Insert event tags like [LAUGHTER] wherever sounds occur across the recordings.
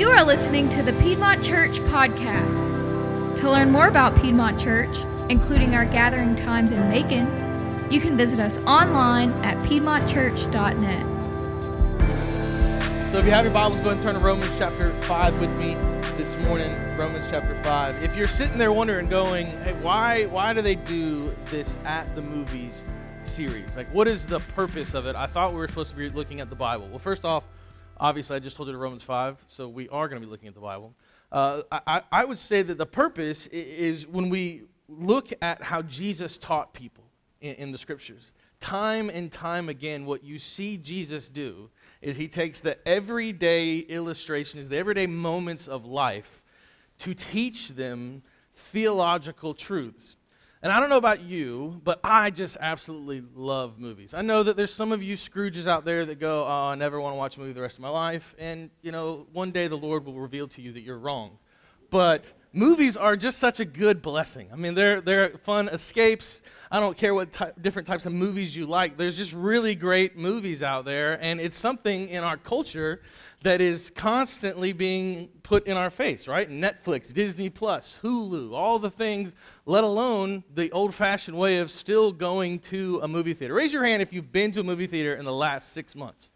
You are listening to the Piedmont Church podcast. To learn more about Piedmont Church, including our gathering times in Macon, you can visit us online at piedmontchurch.net. So if you have your Bibles, go and turn to Romans chapter 5 with me this morning. Romans chapter 5. If you're sitting there wondering, going, hey, why, why do they do this at the movies series? Like, what is the purpose of it? I thought we were supposed to be looking at the Bible. Well, first off, obviously, I just told you to Romans 5, so we are going to be looking at the Bible. Uh, I, I would say that the purpose is when we look at how Jesus taught people in, in the scriptures. Time and time again, what you see Jesus do is he takes the everyday illustrations, the everyday moments of life to teach them theological truths. And I don't know about you, but I just absolutely love movies. I know that there's some of you Scrooges out there that go, oh, I never want to watch a movie the rest of my life. And, you know, one day the Lord will reveal to you that you're wrong. But movies are just such a good blessing. I mean, they're, they're fun escapes. I don't care what ty- different types of movies you like. There's just really great movies out there, and it's something in our culture that is constantly being put in our face, right? Netflix, Disney Plus, Hulu, all the things, let alone the old fashioned way of still going to a movie theater. Raise your hand if you've been to a movie theater in the last six months.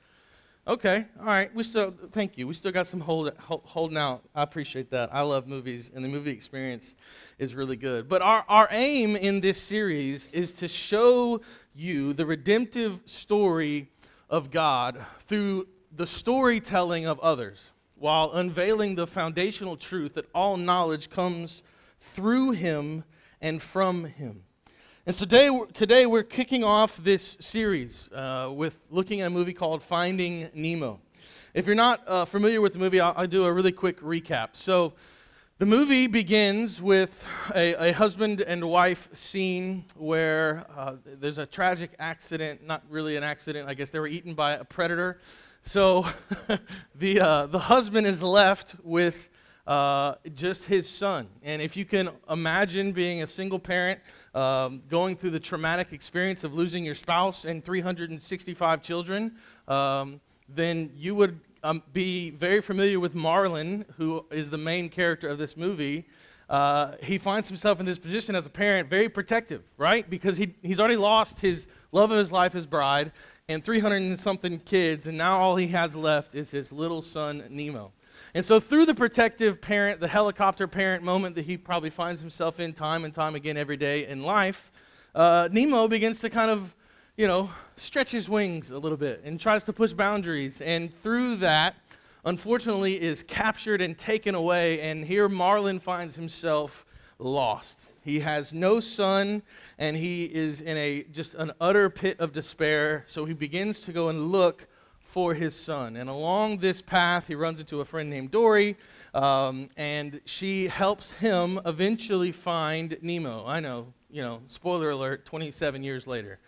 Okay, all right. We still thank you. We still got some hold, hold, holding out. I appreciate that. I love movies, and the movie experience is really good. But our, our aim in this series is to show you the redemptive story of God through the storytelling of others, while unveiling the foundational truth that all knowledge comes through Him and from Him. And today, today we're kicking off this series uh, with looking at a movie called Finding Nemo. If you're not uh, familiar with the movie, I'll, I'll, do a really quick recap. So, the movie begins with a, a husband and wife scene where uh, there's a tragic accident, not really an accident, I guess they were eaten by a predator. So, [LAUGHS] the, uh, the husband is left with uh, just his son. And if you can imagine being a single parent, um, going through the traumatic experience of losing your spouse and 365 children, um, then you would um, be very familiar with Marlin, who is the main character of this movie. Uh, he finds himself in this position as a parent, very protective, right? Because he, he's already lost his love of his life, his bride, and 300 and something kids, and now all he has left is his little son, Nemo. And so, through the protective parent, the helicopter parent moment that he probably finds himself in time and time again every day in life, uh, Nemo begins to kind of, you know, stretch his wings a little bit and tries to push boundaries. And through that, unfortunately, is captured and taken away. And here Marlin finds himself lost. He has no son, and he is in a just an utter pit of despair. So he begins to go and look for his son. And along this path, he runs into a friend named Dory, um, and she helps him eventually find Nemo. I know, you know, spoiler alert, 27 years later.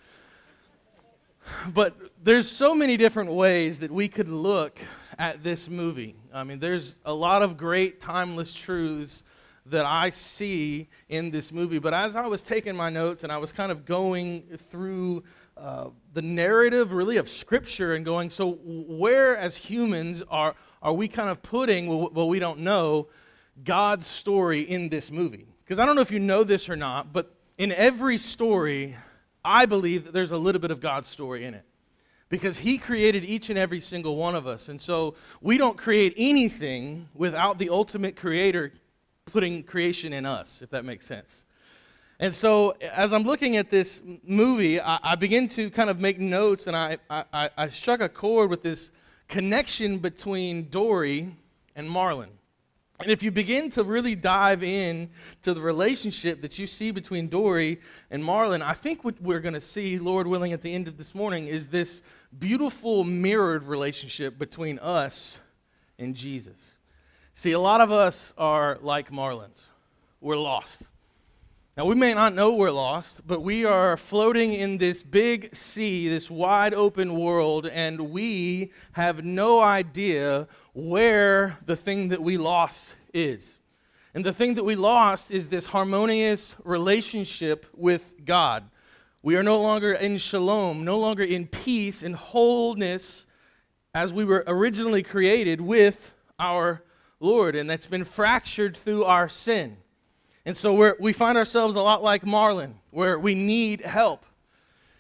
But there's so many different ways that we could look at this movie. I mean, there's a lot of great timeless truths that I see in this movie. But as I was taking my notes and I was kind of going through uh, the narrative really of Scripture and going, so where as humans are, are we kind of putting, well, we don't know, God's story in this movie? Because I don't know if you know this or not, but in every story, I believe that there's a little bit of God's story in it. Because He created each and every single one of us. And so we don't create anything without the ultimate creator putting creation in us, if that makes sense. And so, as I'm looking at this movie, I, I begin to kind of make notes, and I, I, I, struck a chord with this connection between Dory and Marlin. And if you begin to really dive in to the relationship that you see between Dory and Marlin, I think what we're going to see, Lord willing, at the end of this morning is this beautiful mirrored relationship between us and Jesus. See, a lot of us are like Marlins. We're lost. Now, we may not know we're lost, but we are floating in this big sea, this wide open world, and we have no idea where the thing that we lost is. And the thing that we lost is this harmonious relationship with God. We are no longer in shalom, no longer in peace and wholeness as we were originally created with our Lord, and that's been fractured through our sin. And so we we find ourselves a lot like Marlin, where we need help.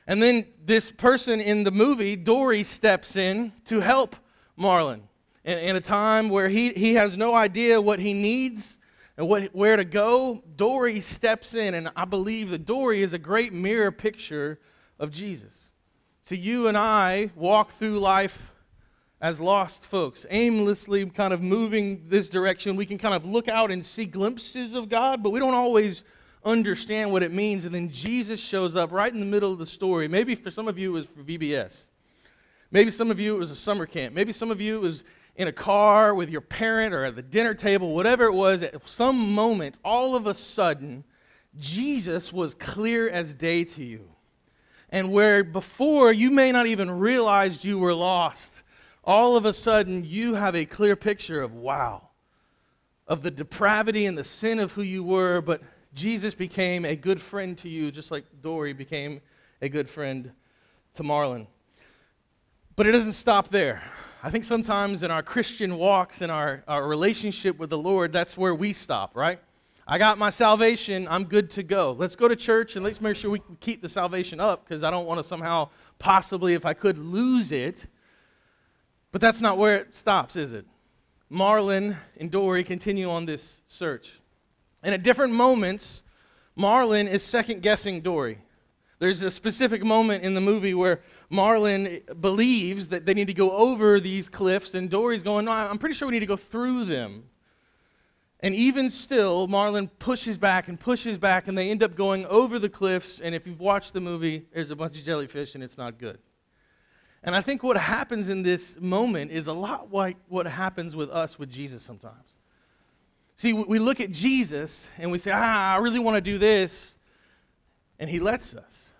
And then this person in the movie, Dory, steps in to help Marlin in, in a time where he, he has no idea what he needs and what, where to go. Dory steps in, and I believe that Dory is a great mirror picture of Jesus. So you and I walk through life as lost folks, aimlessly kind of moving this direction. We can kind of look out and see glimpses of God, but we don't always understand what it means. And then Jesus shows up right in the middle of the story. Maybe for some of you, it was for VBS. Maybe some of you, it was a summer camp. Maybe some of you, it was in a car with your parent or at the dinner table, whatever it was. At some moment, all of a sudden, Jesus was clear as day to you. And where before you may not even realize you were lost all of a sudden you have a clear picture of wow, of the depravity and the sin of who you were, but Jesus became a good friend to you, just like Dory became a good friend to Marlin. But it doesn't stop there. I think sometimes in our Christian walks, in our, our relationship with the Lord, that's where we stop, right? I got my salvation, I'm good to go. Let's go to church and let's make sure we keep the salvation up because I don't want to somehow, possibly, if I could, lose it. But that's not where it stops, is it? Marlin and Dory continue on this search. And at different moments, Marlin is second guessing Dory. There's a specific moment in the movie where Marlin believes that they need to go over these cliffs, and Dory's going, No, I'm pretty sure we need to go through them. And even still, Marlin pushes back and pushes back, and they end up going over the cliffs. And if you've watched the movie, there's a bunch of jellyfish, and it's not good. And I think what happens in this moment is a lot like what happens with us with Jesus sometimes. See, we look at Jesus and we say, ah, I really want to do this. And he lets us.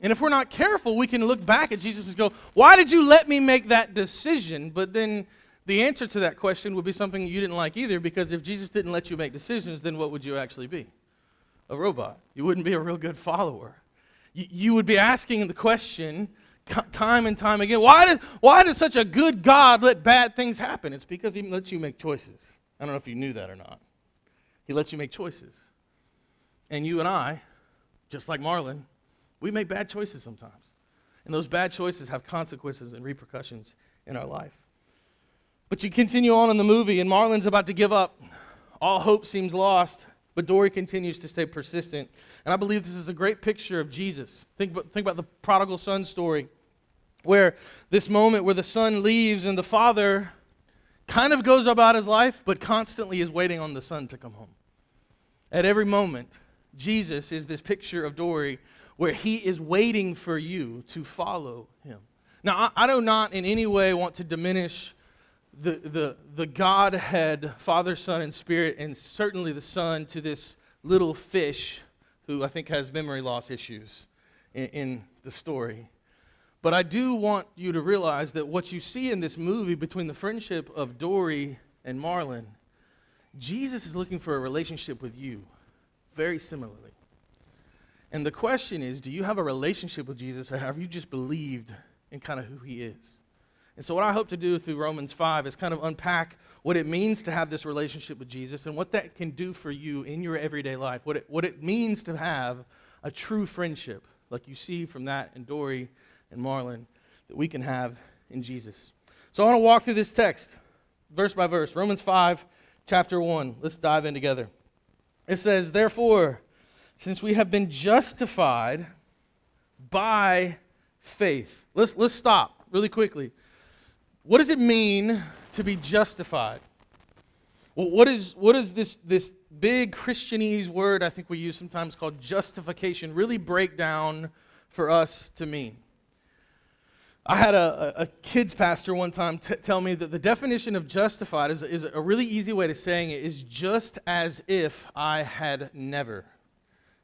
And if we're not careful, we can look back at Jesus and go, Why did you let me make that decision? But then the answer to that question would be something you didn't like either, because if Jesus didn't let you make decisions, then what would you actually be? A robot. You wouldn't be a real good follower. You, you would be asking the question, time and time again. Why does, why does such a good God let bad things happen? It's because He lets you make choices. I don't know if you knew that or not. He lets you make choices. And you and I, just like Marlin, we make bad choices sometimes. And those bad choices have consequences and repercussions in our life. But you continue on in the movie, and Marlin's about to give up. All hope seems lost. But Dory continues to stay persistent. And I believe this is a great picture of Jesus. Think, think about the prodigal son story, where this moment where the son leaves and the father kind of goes about his life, but constantly is waiting on the son to come home. At every moment, Jesus is this picture of Dory where he is waiting for you to follow him. Now, I, I do not in any way want to diminish the, the, the Godhead, Father, Son, and Spirit, and certainly the Son to this little fish who I think has memory loss issues in, in the story. But I do want you to realize that what you see in this movie between the friendship of Dory and Marlin, Jesus is looking for a relationship with you very similarly. And the question is do you have a relationship with Jesus or have you just believed in kind of who he is? And so, what I hope to do through Romans 5 is kind of unpack what it means to have this relationship with Jesus and what that can do for you in your everyday life, what it, what it means to have a true friendship, like you see from that in Dory and Marlin, that we can have in Jesus. So, I want to walk through this text verse by verse. Romans 5, chapter 1. Let's dive in together. It says, Therefore, since we have been justified by faith, let's, let's stop really quickly. What does it mean to be justified? Well, what is, what is this, this big Christianese word I think we use sometimes called justification really break down for us to mean? I had a, a, kids pastor one time t- tell me that the definition of justified is, is a really easy way to saying it is just as if I had never.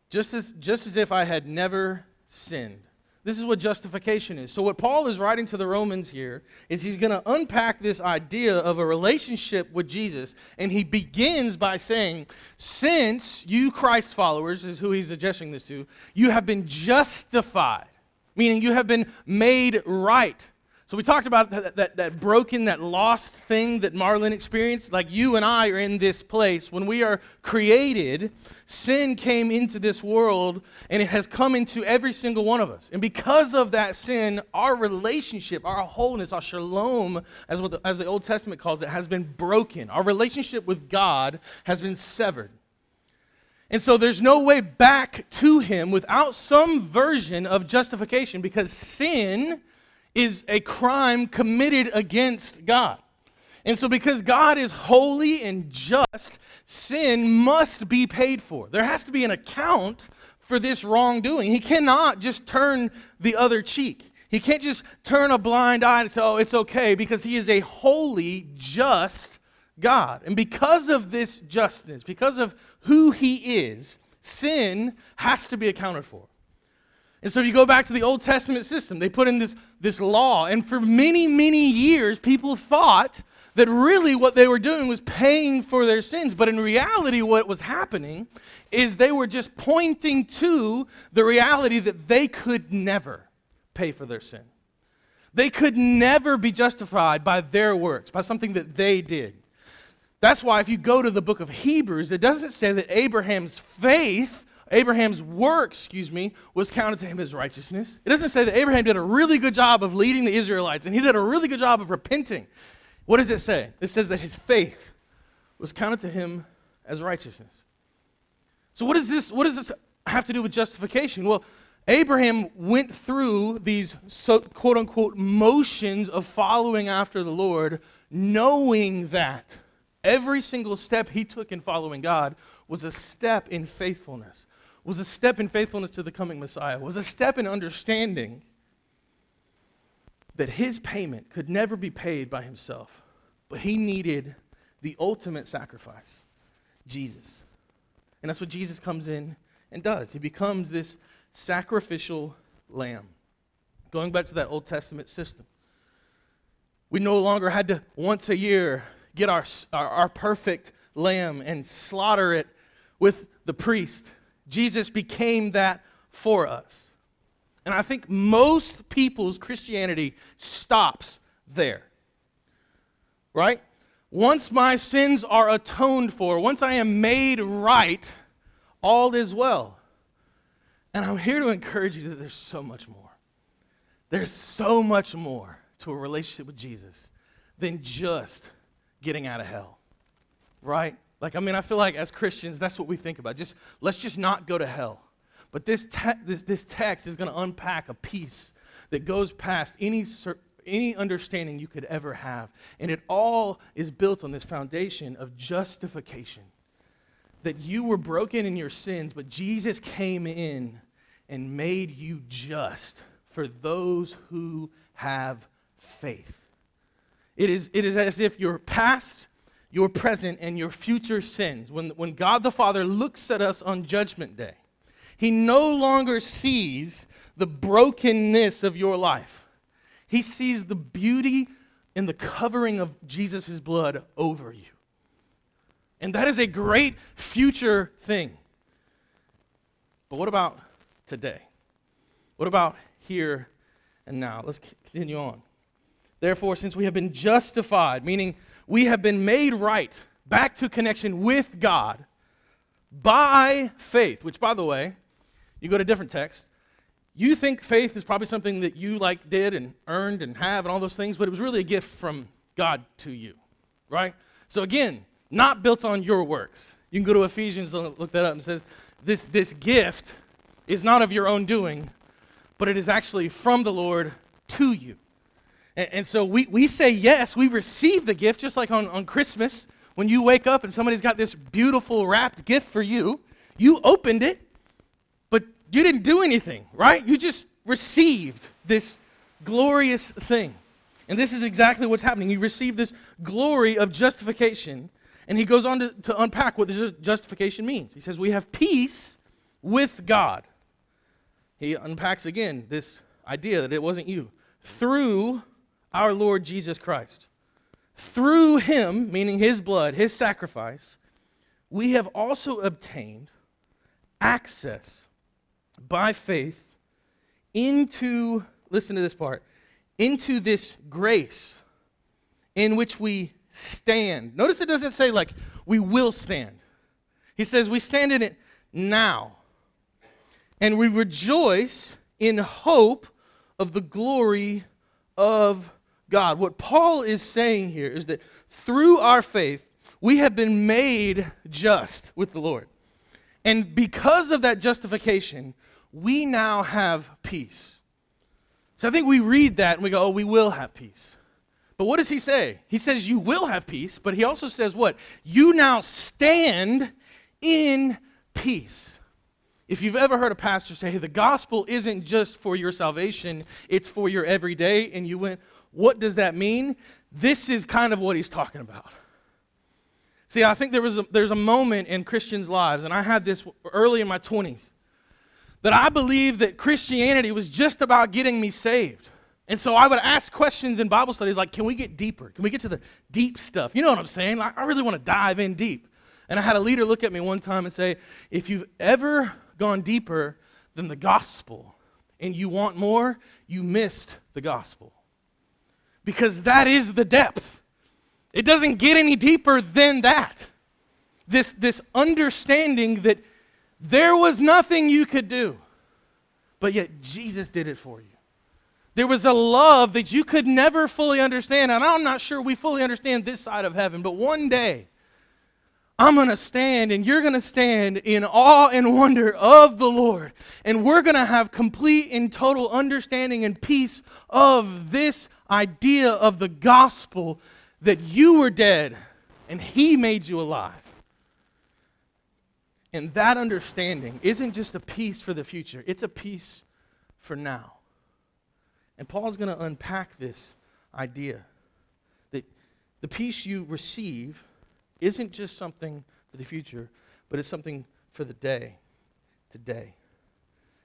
Just as, just as if I had never sinned. This is what justification is. So, what Paul is writing to the Romans here is he's going to unpack this idea of a relationship with Jesus. And he begins by saying, Since you, Christ followers, is who he's addressing this to, you have been justified, meaning you have been made right. So we talked about that, that, that, broken, that lost thing that Marlin experienced. Like you and I are in this place. When we are created, sin came into this world and it has come into every single one of us. And because of that sin, our relationship, our wholeness, our shalom, as, what the, as the Old Testament calls it, has been broken. Our relationship with God has been severed. And so there's no way back to Him without some version of justification because sin is a crime committed against God. And so, because God is holy and just, sin must be paid for. There has to be an account for this wrongdoing. He cannot just turn the other cheek. He can't just turn a blind eye and say, oh, it's okay, because he is a holy, just God. And because of this justness, because of who he is, sin has to be accounted for. And so you go back to the Old Testament system. They put in this, this law. And for many, many years, people thought that really what they were doing was paying for their sins. But in reality, what was happening is they were just pointing to the reality that they could never pay for their sin. They could never be justified by their works, by something that they did. That's why if you go to the book of Hebrews, it doesn't say that Abraham's faith Abraham's work, excuse me, was counted to him as righteousness. It doesn't say that Abraham did a really good job of leading the Israelites and he did a really good job of repenting. What does it say? It says that his faith was counted to him as righteousness. So what does this what does this have to do with justification? Well, Abraham went through these so, quote unquote motions of following after the Lord, knowing that every single step he took in following God was a step in faithfulness was a step in faithfulness to the coming Messiah, was a step in understanding that his payment could never be paid by himself, but he needed the ultimate sacrifice, Jesus. And that's what Jesus comes in and does. He becomes this sacrificial lamb. Going back to that Old Testament system, we no longer had to once a year get our, our, our perfect lamb and slaughter it with the priest. Jesus became that for us. And I think most people's Christianity stops there. Right? Once my sins are atoned for, once I am made right, all is well. And I'm here to encourage you that there's so much more. There's so much more to a relationship with Jesus than just getting out of hell. Right? Like, I mean, I feel like as Christians, that's what we think about. Just let's just not go to hell. But this, te- this, this text is going to unpack a piece that goes past any, any understanding you could ever have. And it all is built on this foundation of justification. That you were broken in your sins, but Jesus came in and made you just for those who have faith. It is, it is as if your past your present and your future sins. When, when God the Father looks at us on Judgment Day, He no longer sees the brokenness of your life. He sees the beauty in the covering of Jesus' blood over you. And that is a great future thing. But what about today? What about here and now? Let's continue on. Therefore, since we have been justified, meaning we have been made right back to connection with God by faith, which, by the way, you go to different text. You think faith is probably something that you like did and earned and have and all those things, but it was really a gift from God to you, right? So again, not built on your works. You can go to Ephesians and look that up and says this this gift is not of your own doing, but it is actually from the Lord to you. And, and so we, we say yes, we receive the gift, just like on, on Christmas, when you wake up and somebody's got this beautiful wrapped gift for you. You opened it, but you didn't do anything, right? You just received this glorious thing. And this is exactly what's happening. You receive this glory of justification. And he goes on to, to unpack what this justification means. He says, We have peace with God. He unpacks again this idea that it wasn't you. Through our Lord Jesus Christ. Through him, meaning his blood, his sacrifice, we have also obtained access by faith into, listen to this part, into this grace in which we stand. Notice it doesn't say like we will stand. He says we stand in it now. And we rejoice in hope of the glory of God. What Paul is saying here is that through our faith, we have been made just with the Lord. And because of that justification, we now have peace. So I think we read that and we go, oh, we will have peace. But what does he say? He says, You will have peace, but he also says, What? You now stand in peace. If you've ever heard a pastor say, Hey, the gospel isn't just for your salvation, it's for your everyday, and you went, What does that mean? This is kind of what he's talking about. See, I think there was a, there's a moment in Christians' lives, and I had this early in my 20s, that I believed that Christianity was just about getting me saved. And so I would ask questions in Bible studies like, can we get deeper? Can we get to the deep stuff? You know what I'm saying? Like, I really want to dive in deep. And I had a leader look at me one time and say, if you've ever gone deeper than the gospel and you want more, you missed the gospel. Because that is the depth. It doesn't get any deeper than that. This, this understanding that there was nothing you could do, but yet Jesus did it for you. There was a love that you could never fully understand. And I'm not sure we fully understand this side of heaven, but one day, I'm going to stand and you're going to stand in awe and wonder of the Lord. And we're going to have complete and total understanding and peace of this idea of the gospel that you were dead and He made you alive. And that understanding isn't just a peace for the future, it's a peace for now. And Paul's going to unpack this idea that the peace you receive isn't just something for the future, but it's something for the day, today.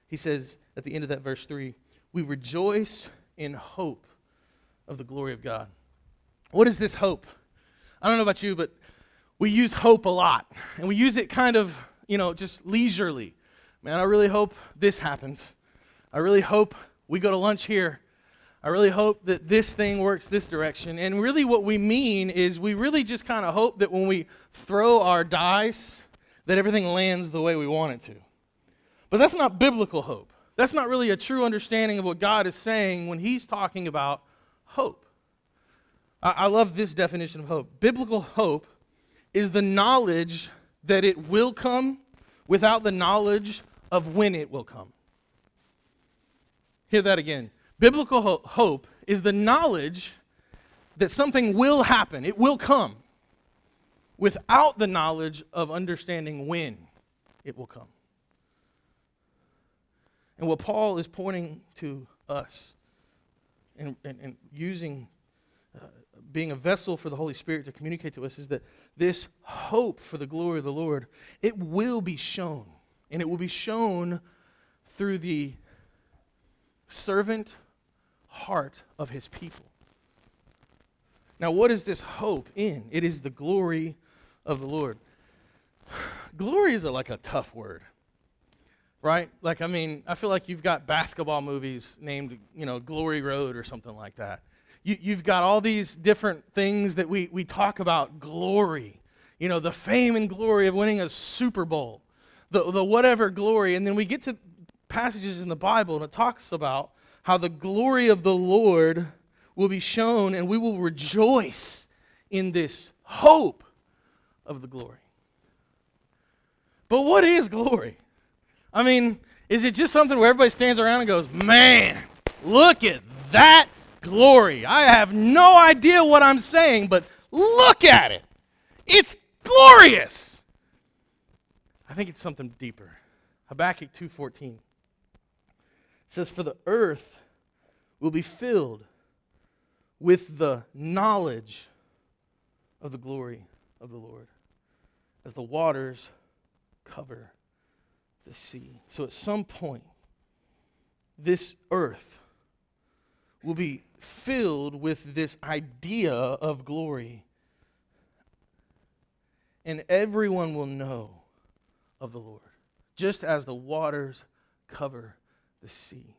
He says at the end of that verse 3 we rejoice in hope of the glory of God. What is this hope? I don't know about you, but we use hope a lot. And we use it kind of, you know, just leisurely. Man, I really hope this happens. I really hope we go to lunch here. I really hope that this thing works this direction. And really, what we mean is we really just kind of hope that when we throw our dice, that everything lands the way we want it to. But that's not biblical hope. That's not really a true understanding of what God is saying when He's talking about hope. I, I love this definition of hope. Biblical hope is the knowledge that it will come without the knowledge of when it will come. Hear that again. Biblical ho- hope is the knowledge that something will happen, it will come, without the knowledge of understanding when it will come. And what Paul is pointing to us and, and, and using, uh, being a vessel for the Holy Spirit to communicate to us is that this hope for the glory of the Lord, it will be shown. And it will be shown through the servant heart of his people. Now, what is this hope in? It is the glory of the Lord. [SIGHS] glory is a, like a tough word, right? Like, I mean, I feel like you've got basketball movies named, you know, Glory Road or something like that. You, you've got all these different things that we, we talk about glory, you know, the fame and glory of winning a Super Bowl, the, the whatever glory. And then we get to passages in the Bible and it talks about how the glory of the Lord will be shown, and we will rejoice in this hope of the glory. But what is glory? I mean, is it just something where everybody stands around and goes, Man, look at that glory? I have no idea what I'm saying, but look at it. It's glorious. I think it's something deeper. Habakkuk 2:14 says, For the earth will be filled with the knowledge of the glory of the Lord as the waters cover the sea. So at some point, this earth will be filled with this idea of glory. And everyone will know of the Lord, just as the waters cover the sea.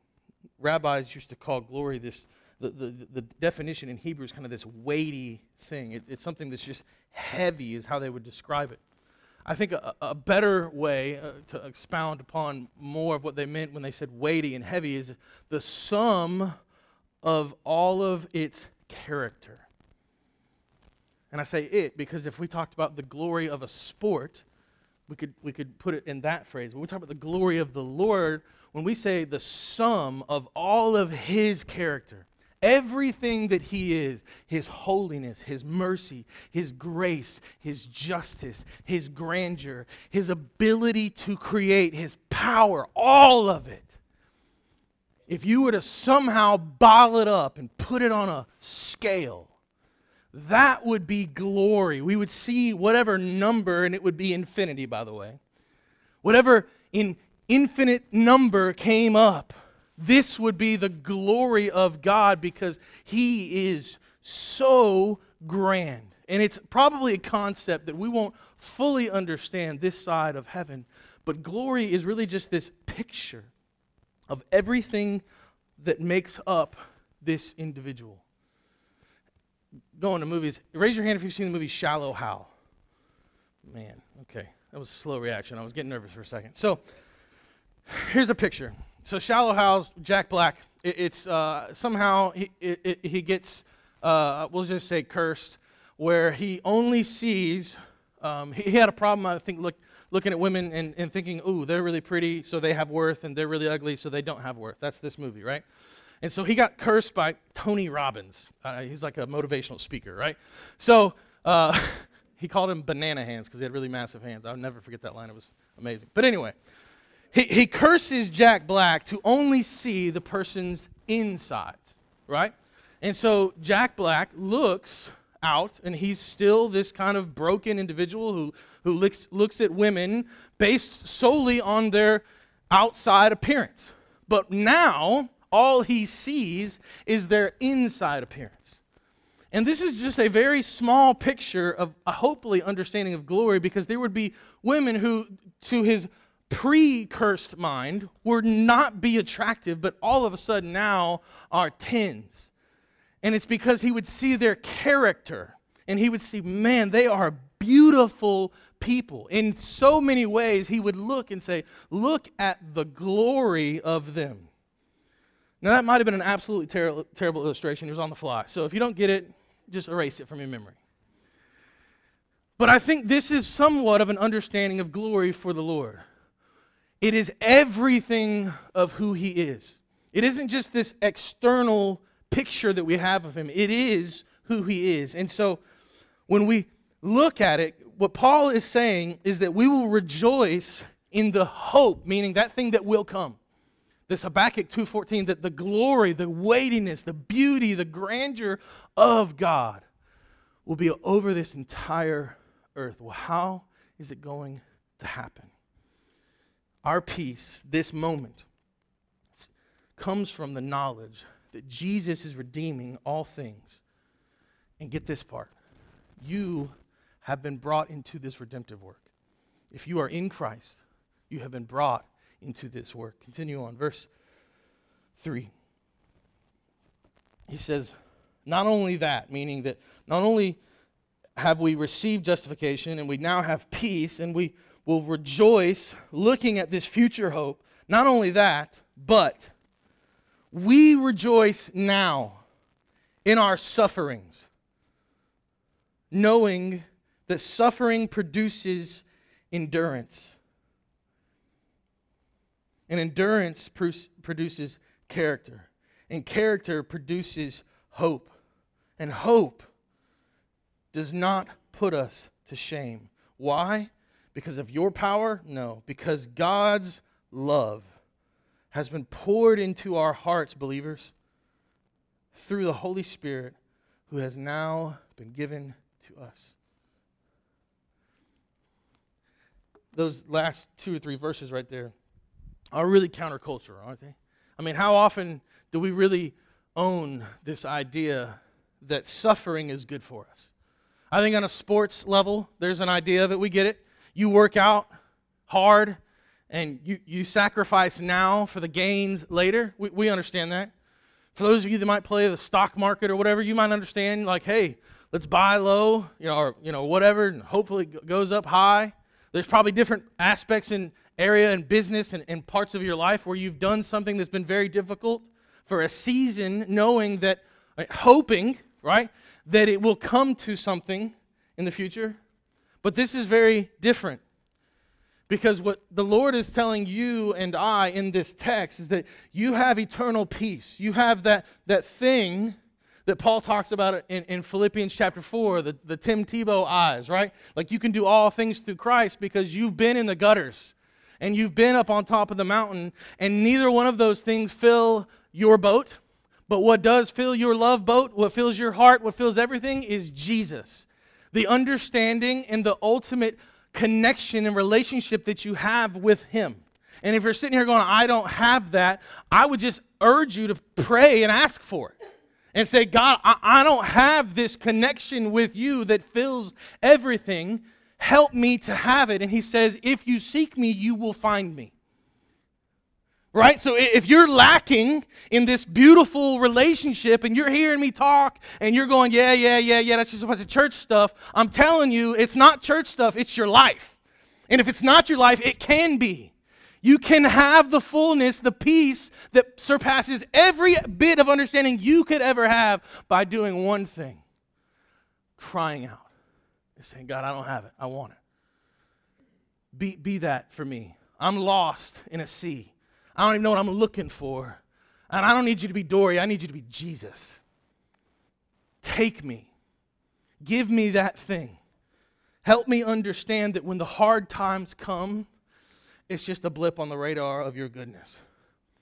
Rabbis used to call glory this the, the, the definition in Hebrew is kind of this weighty thing. It, it's something that's just heavy, is how they would describe it. I think a, a better way uh, to expound upon more of what they meant when they said weighty and heavy is the sum of all of its character. And I say it because if we talked about the glory of a sport, we could, we could put it in that phrase. When we talk about the glory of the Lord, when we say the sum of all of his character, everything that he is his holiness, his mercy, his grace, his justice, his grandeur, his ability to create, his power, all of it. If you were to somehow bottle it up and put it on a scale, that would be glory. We would see whatever number, and it would be infinity, by the way. Whatever in infinite number came up, this would be the glory of God because He is so grand. And it's probably a concept that we won't fully understand this side of heaven. But glory is really just this picture of everything that makes up this individual going to movies, raise your hand if you've seen the movie Shallow Hal. Man, okay. That was a slow reaction. I was getting nervous for a second. So [SIGHS] here's a picture. So Shallow Hal, Jack Black. It, it's uh, somehow he, it, he gets, uh, we'll just say cursed, where he only sees, um, he, he, had a problem, I think, look, looking at women and, and thinking, ooh, they're really pretty, so they have worth, and they're really ugly, so they don't have worth. That's this movie, right? And so he got cursed by Tony Robbins. Uh, he's like a motivational speaker, right? So uh, [LAUGHS] he called him banana hands because he had really massive hands. I'll never forget that line. It was amazing. But anyway, he, he curses Jack Black to only see the person's insides, right? And so Jack Black looks out, and he's still this kind of broken individual who, who looks, looks at women based solely on their outside appearance. But now all he sees is their inside appearance. And this is just a very small picture of a hopefully understanding of glory because there would be women who, to his pre cursed mind, would not be attractive, but all of a sudden now are tens. And it's because he would see their character and he would see, man, they are beautiful people. In so many ways, he would look and say, Look at the glory of them. Now, that might have been an absolutely ter- terrible illustration. It was on the fly. So if you don't get it, just erase it from your memory. But I think this is somewhat of an understanding of glory for the Lord. It is everything of who He is. It isn't just this external picture that we have of Him, it is who He is. And so when we look at it, what Paul is saying is that we will rejoice in the hope, meaning that thing that will come this Habakkuk 2:14 that the glory, the weightiness, the beauty, the grandeur of God will be over this entire earth. Well, how is it going to happen? Our peace, this moment, comes from the knowledge that Jesus is redeeming all things. And get this part you have been brought into this redemptive work. If you are in Christ, you have been brought into this work. Continue on, verse 3. He says, Not only that, meaning that not only have we received justification and we now have peace and we will rejoice looking at this future hope, not only that, but we rejoice now in our sufferings, knowing that suffering produces endurance and endurance produces character. And character produces hope. And hope does not put us to shame. Why? Because of your power? No. Because God's love has been poured into our hearts, believers, through the Holy Spirit who has now been given to us. Those last two or three verses right there are really countercultural, aren't they? I mean, how often do we really own this idea that suffering is good for us? I think on a sports level, there's an idea of it. We get it. You work out hard and you, you sacrifice now for the gains later. We, we understand that. For those of you that might play the stock market or whatever, you might understand like, hey, let's buy low, you know, or you know, whatever, and hopefully it goes up high. There's probably different aspects in area and business and, and parts of your life where you've done something that's been very difficult for a season, knowing that, uh, hoping, right, that it will come to something in the future. But this is very different. Because what the Lord is telling you and I in this text is that you have eternal peace. You have that, that thing that Paul talks about in, in Philippians chapter 4, the, the Tim Tebow eyes, right? Like you can do all things through Christ because you've been in the gutters and you've been up on top of the mountain, and neither one of those things fill your boat. But what does fill your love boat, what fills your heart, what fills everything is Jesus. The understanding and the ultimate connection and relationship that you have with Him. And if you're sitting here going, I don't have that, I would just urge you to pray and ask for it. And say, God, I, I don't have this connection with you that fills everything. Help me to have it. And He says, If you seek me, you will find me. Right? So if you're lacking in this beautiful relationship and you're hearing me talk and you're going, yeah, yeah, yeah, yeah, that's just a bunch of church stuff, I'm telling you, it's not church stuff, it's your life. And if it's not your life, it can be. You can have the fullness, the peace that surpasses every bit of understanding you could ever have by doing one thing crying out and saying, God, I don't have it. I want it. Be, be that for me. I'm lost in a sea. I don't even know what I'm looking for. And I don't need you to be Dory, I need you to be Jesus. Take me. Give me that thing. Help me understand that when the hard times come, it's just a blip on the radar of your goodness.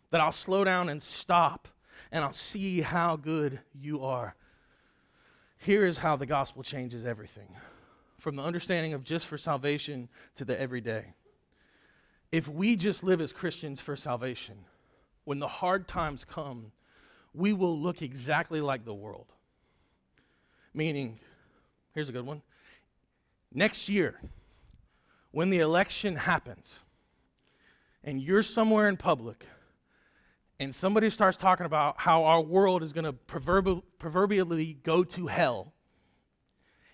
That I'll slow down and stop and I'll see how good you are. Here is how the gospel changes everything from the understanding of just for salvation to the everyday if we just live as Christians for salvation, when the hard times come, we will look exactly like the world. Meaning, here's a good one. Next year, when the election happens, and you're somewhere in public, and somebody starts talking about how our world is going to proverbially go to hell,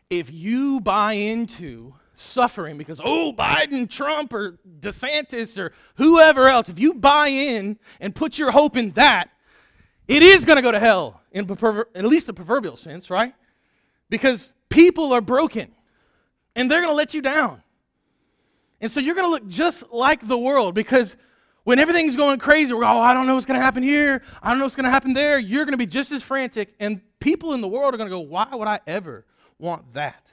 if you buy into suffering because, oh, Biden, Trump, or DeSantis, or whoever else, if you buy in and put your hope in that, it is going to go to hell, in at least a proverbial sense, right? Because people are broken and they're going to let you down. And so you're going to look just like the world because when everything's going crazy, we're, oh, I don't know what's going to happen here. I don't know what's going to happen there. You're going to be just as frantic. And people in the world are going to go, why would I ever want that?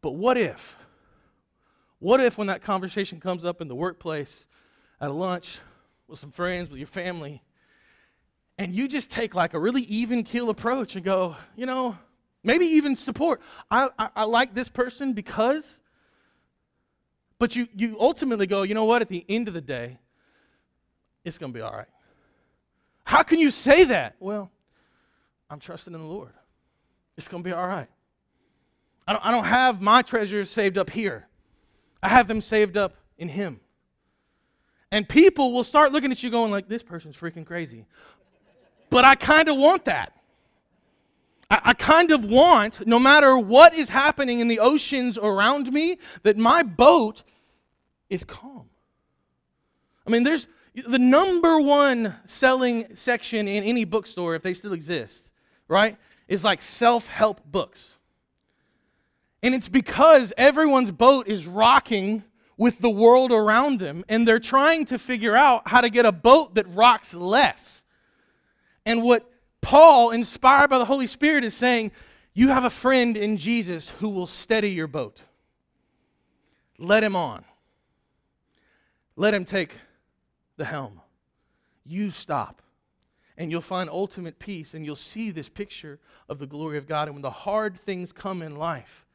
But what if what if, when that conversation comes up in the workplace, at a lunch, with some friends, with your family, and you just take like a really even keel approach and go, you know, maybe even support. I, I, I like this person because, but you, you ultimately go, you know what, at the end of the day, it's going to be all right. How can you say that? Well, I'm trusting in the Lord. It's going to be all right. I don't, I don't have my treasures saved up here. I have them saved up in Him. And people will start looking at you going like, this person's freaking crazy. But I kind of want that. I, I kind of want, no matter what is happening in the oceans around me, that my boat is calm. I mean, there's the number one selling section in any bookstore, if they still exist, right, is like self help books. And it's because everyone's boat is rocking with the world around them, and they're trying to figure out how to get a boat that rocks less. And what Paul, inspired by the Holy Spirit, is saying, you have a friend in Jesus who will steady your boat. Let him on. Let him take the helm. You stop. And you'll find ultimate peace, and you'll see this picture of the glory of God. And when the hard things come in life,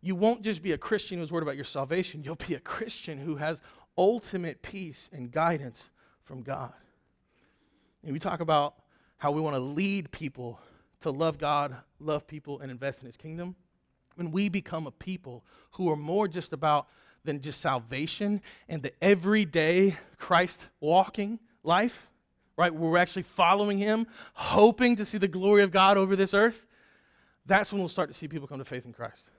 you won't just be a Christian who's worried about your salvation, you'll be a Christian who has ultimate peace and guidance from God. And we talk about how we want to lead people to love God, love people, and invest in His kingdom. When we become a people who are more just about than just salvation and the everyday Christ walking life, right? Where we're actually following Him, hoping to see the glory of God over this earth, that's when we'll start to see people come to faith in Christ.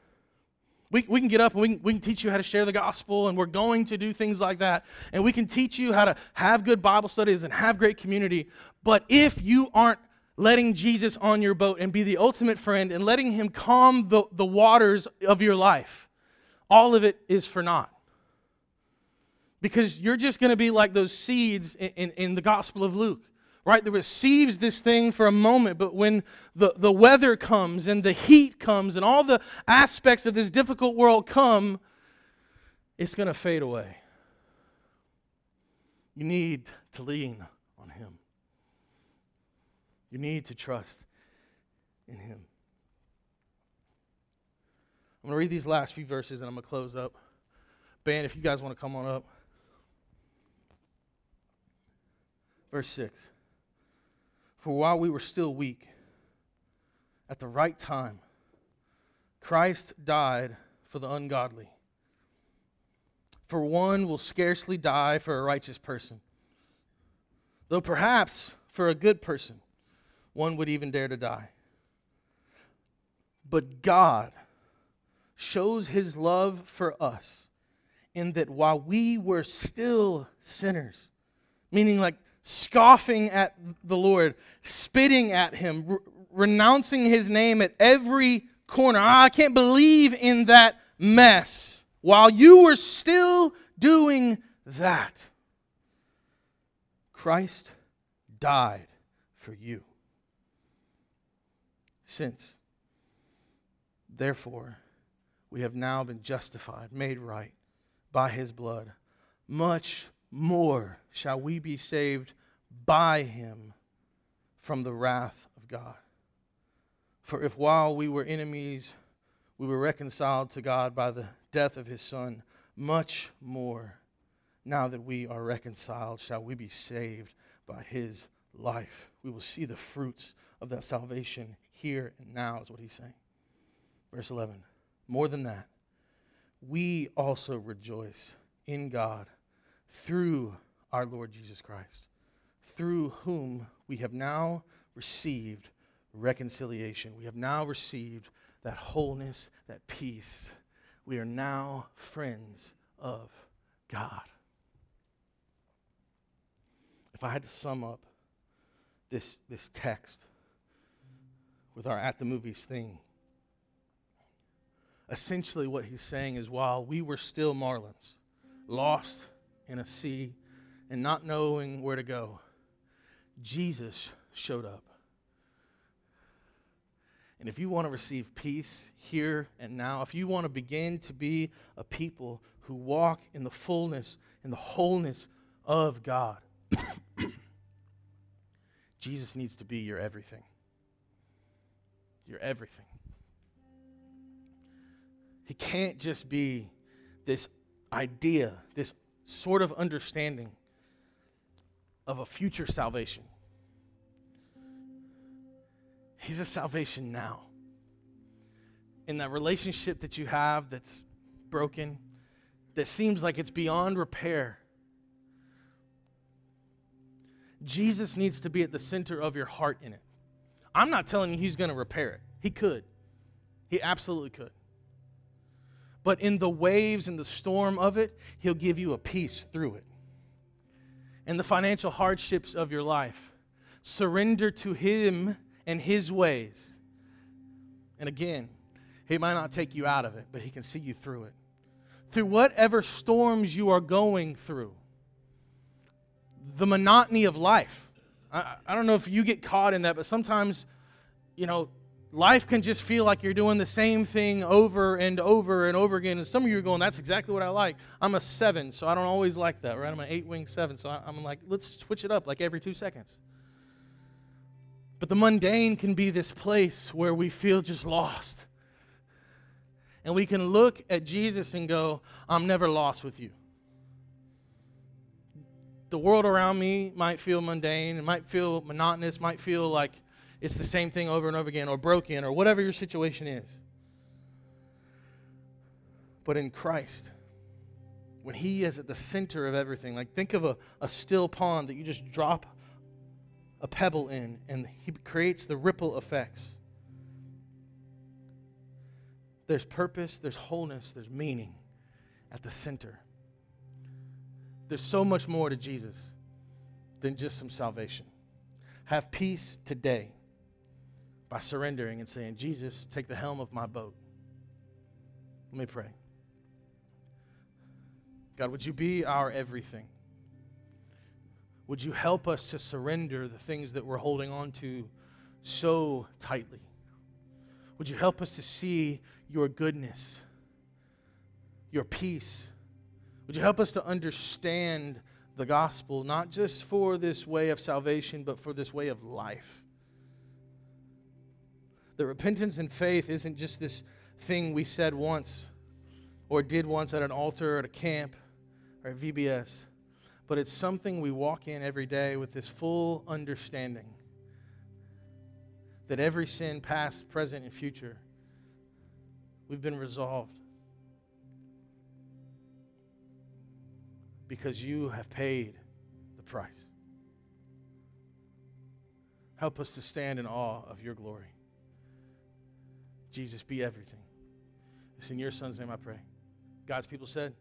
We, we can get up and we can, we can teach you how to share the gospel, and we're going to do things like that. And we can teach you how to have good Bible studies and have great community. But if you aren't letting Jesus on your boat and be the ultimate friend and letting him calm the, the waters of your life, all of it is for naught. Because you're just going to be like those seeds in, in, in, the Gospel of Luke, right? That receives this thing for a moment, but when the, the weather comes and the heat comes and all the aspects of this difficult world come, it's going to fade away. You need to lean on Him. You need to trust in Him. I'm going to read these last few verses and I'm going to close up. Band, if you guys want to come on up. Verse 6 For while we were still weak, at the right time, Christ died for the ungodly. For one will scarcely die for a righteous person, though perhaps for a good person one would even dare to die. But God shows his love for us in that while we were still sinners, meaning like scoffing at the Lord, spitting at him, re- renouncing his name at every corner. Ah, I can't believe in that mess. While you were still doing that, Christ died for you since. Therefore, we have now been justified, made right by his blood. Much more shall we be saved by him from the wrath of God. For if while we were enemies, we were reconciled to God by the death of his Son, much more, now that we are reconciled, shall we be saved by his life. We will see the fruits of that salvation here and now, is what he's saying. Verse 11 More than that, we also rejoice in God through our Lord Jesus Christ, through whom we have now received reconciliation. We have now received that wholeness, that peace. We are now friends of God. If I had to sum up this, this text, with our at the movies thing. Essentially, what he's saying is while we were still Marlins, lost in a sea and not knowing where to go, Jesus showed up. And if you want to receive peace here and now, if you want to begin to be a people who walk in the fullness and the wholeness of God, [COUGHS] Jesus needs to be your everything. You're everything. He can't just be this idea, this sort of understanding of a future salvation. He's a salvation now. In that relationship that you have that's broken, that seems like it's beyond repair. Jesus needs to be at the center of your heart in it. I'm not telling you he's going to repair it. He could. He absolutely could. But in the waves and the storm of it, he'll give you a peace through it. In the financial hardships of your life, surrender to him and his ways. And again, he might not take you out of it, but he can see you through it. Through whatever storms you are going through, the monotony of life I, I don't know if you get caught in that, but sometimes, you know, life can just feel like you're doing the same thing over and over and over again. And some of you are going, that's exactly what I like. I'm a seven, so I don't always like that, right? I'm an eight wing seven, so I'm like, let's switch it up like every two seconds. But the mundane can be this place where we feel just lost. And we can look at Jesus and go, I'm never lost with you the world around me might feel mundane, it might feel monotonous, might feel like it's the same thing over and over again, or broken, or whatever your situation is. But in Christ, when He is at the center of everything, like think of a, a still pond that you just drop a pebble in, and He creates the ripple effects. There's purpose, there's wholeness, there's meaning at the center. There's so much more to Jesus than just some salvation. Have peace today by surrendering and saying, Jesus, take the helm of my boat. Let me pray. God, would you be our everything? Would you help us to surrender the things that we're holding on to so tightly? Would you help us to see your goodness, your peace? Would you help us to understand the gospel, not just for this way of salvation, but for this way of life? That repentance and faith isn't just this thing we said once or did once at an altar or at a camp or at VBS, but it's something we walk in every day with this full understanding that every sin, past, present, and future, we've been resolved because you have paid the price. Help us to stand in awe of your glory. Jesus, be everything. It's in your son's name I pray. God's people said,